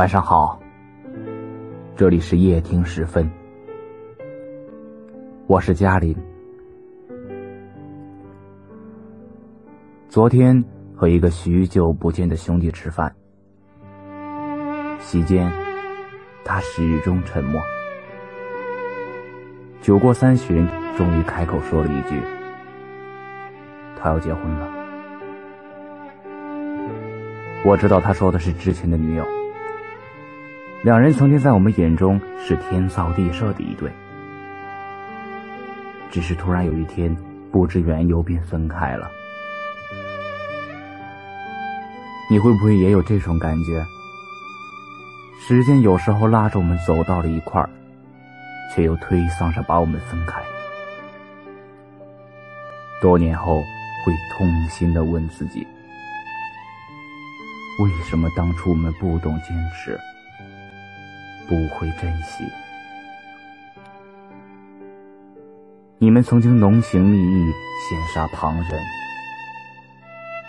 晚上好，这里是夜听时分，我是嘉林。昨天和一个许久不见的兄弟吃饭，席间他始终沉默。酒过三巡，终于开口说了一句：“他要结婚了。”我知道他说的是之前的女友，两人曾经在我们眼中是天造地设的一对，只是突然有一天不知缘由便分开了。你会不会也有这种感觉？时间有时候拉着我们走到了一块儿，却又推搡着把我们分开。多年后，会痛心的问自己：为什么当初我们不懂坚持，不会珍惜？你们曾经浓情蜜意，羡煞旁人。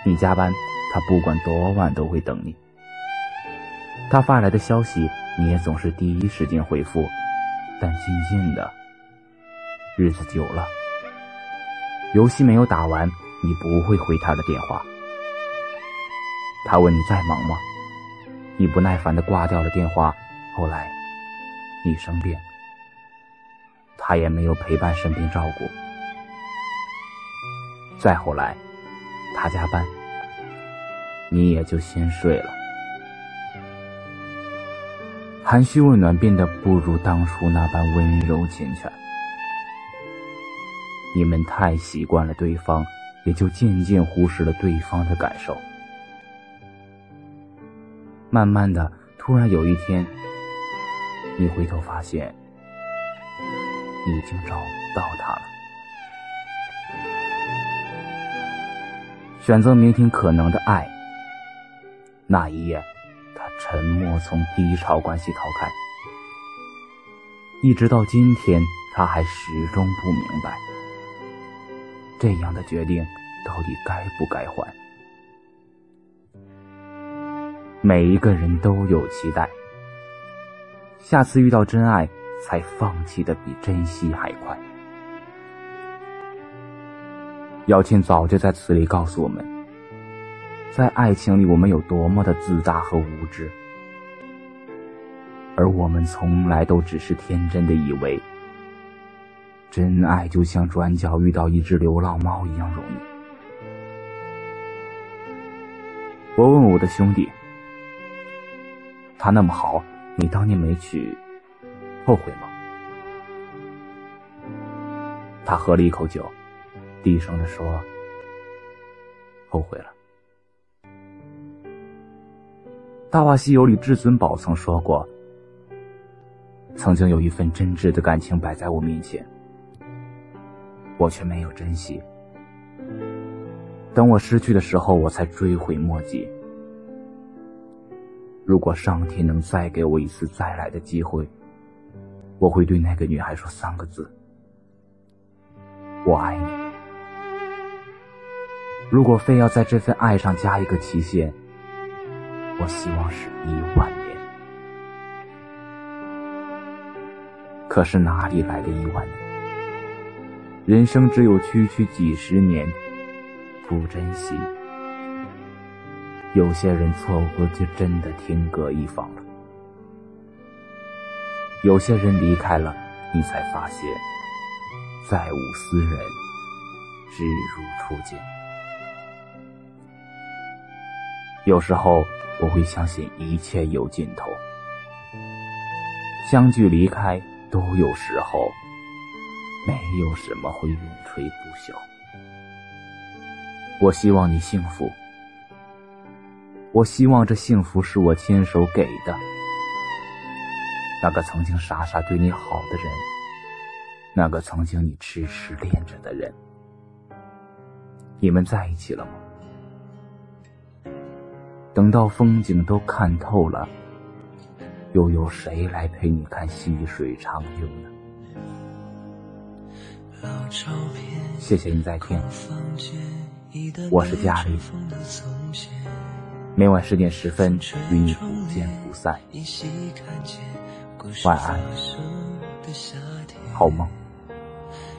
你加班。他不管多晚都会等你，他发来的消息你也总是第一时间回复，但渐渐的，日子久了，游戏没有打完，你不会回他的电话。他问你在忙吗？你不耐烦的挂掉了电话。后来，你生病，他也没有陪伴身边照顾。再后来，他加班。你也就先睡了，含蓄问暖变得不如当初那般温柔缱绻。你们太习惯了对方，也就渐渐忽视了对方的感受。慢慢的，突然有一天，你回头发现，已经找不到他了。选择明天可能的爱。那一夜，他沉默，从低潮关系逃开，一直到今天，他还始终不明白，这样的决定到底该不该还。每一个人都有期待，下次遇到真爱，才放弃的比珍惜还快。姚谦早就在词里告诉我们。在爱情里，我们有多么的自大和无知，而我们从来都只是天真的以为，真爱就像转角遇到一只流浪猫一样容易。我问我的兄弟：“他那么好，你当年没娶，后悔吗？”他喝了一口酒，低声的说：“后悔了。”《大话西游》里，至尊宝曾说过：“曾经有一份真挚的感情摆在我面前，我却没有珍惜。等我失去的时候，我才追悔莫及。如果上天能再给我一次再来的机会，我会对那个女孩说三个字：我爱你。如果非要在这份爱上加一个期限。”我希望是一万年，可是哪里来的一万年？人生只有区区几十年，不珍惜，有些人错过就真的天各一方了。有些人离开了，你才发现，再无斯人，只如初见。有时候。我会相信一切有尽头，相聚离开都有时候，没有什么会永垂不朽。我希望你幸福，我希望这幸福是我亲手给的。那个曾经傻傻对你好的人，那个曾经你痴痴恋着的人，你们在一起了吗？等到风景都看透了，又有谁来陪你看细水长流呢？谢谢你再听，我是佳丽，每晚十点十分与你不见不散。晚安，好梦。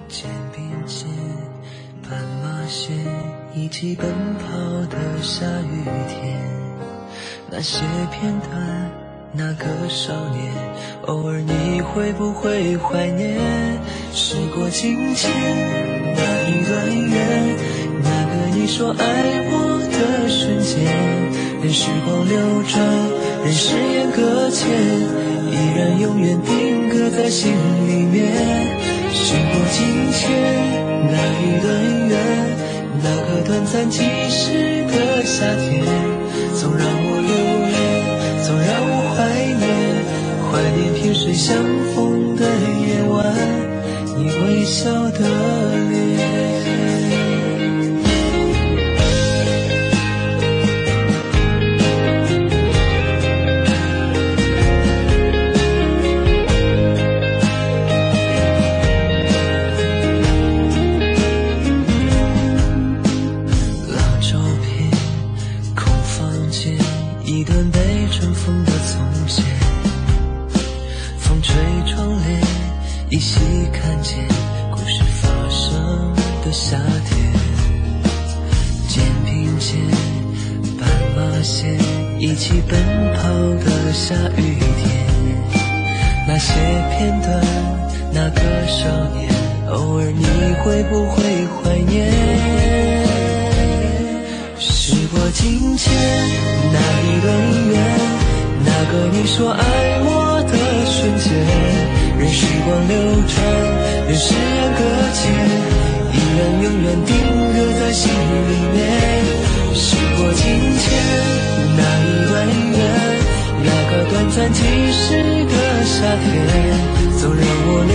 肩并肩，斑马线，一起奔跑的下雨天，那些片段，那个少年，偶尔你会不会怀念？时过境迁，那一段缘，那个你说爱我的瞬间。任时光流转，任誓言搁浅，依然永远定格在心里面。时过境迁，那一段缘，那个短暂即逝的夏天，总让我留恋，总让我怀念，怀念萍水相逢的夜晚，你微笑的依稀看见故事发生的夏天，肩并肩，斑马线一起奔跑的下雨天，那些片段，那个少年，偶尔你会不会怀念？时过境迁，那一段姻缘，那个你说爱我的瞬间，任时光流转，任誓言搁浅，依然永远定格在心里面。时过境迁。那一段缘，那个短暂即逝的夏天，总让我留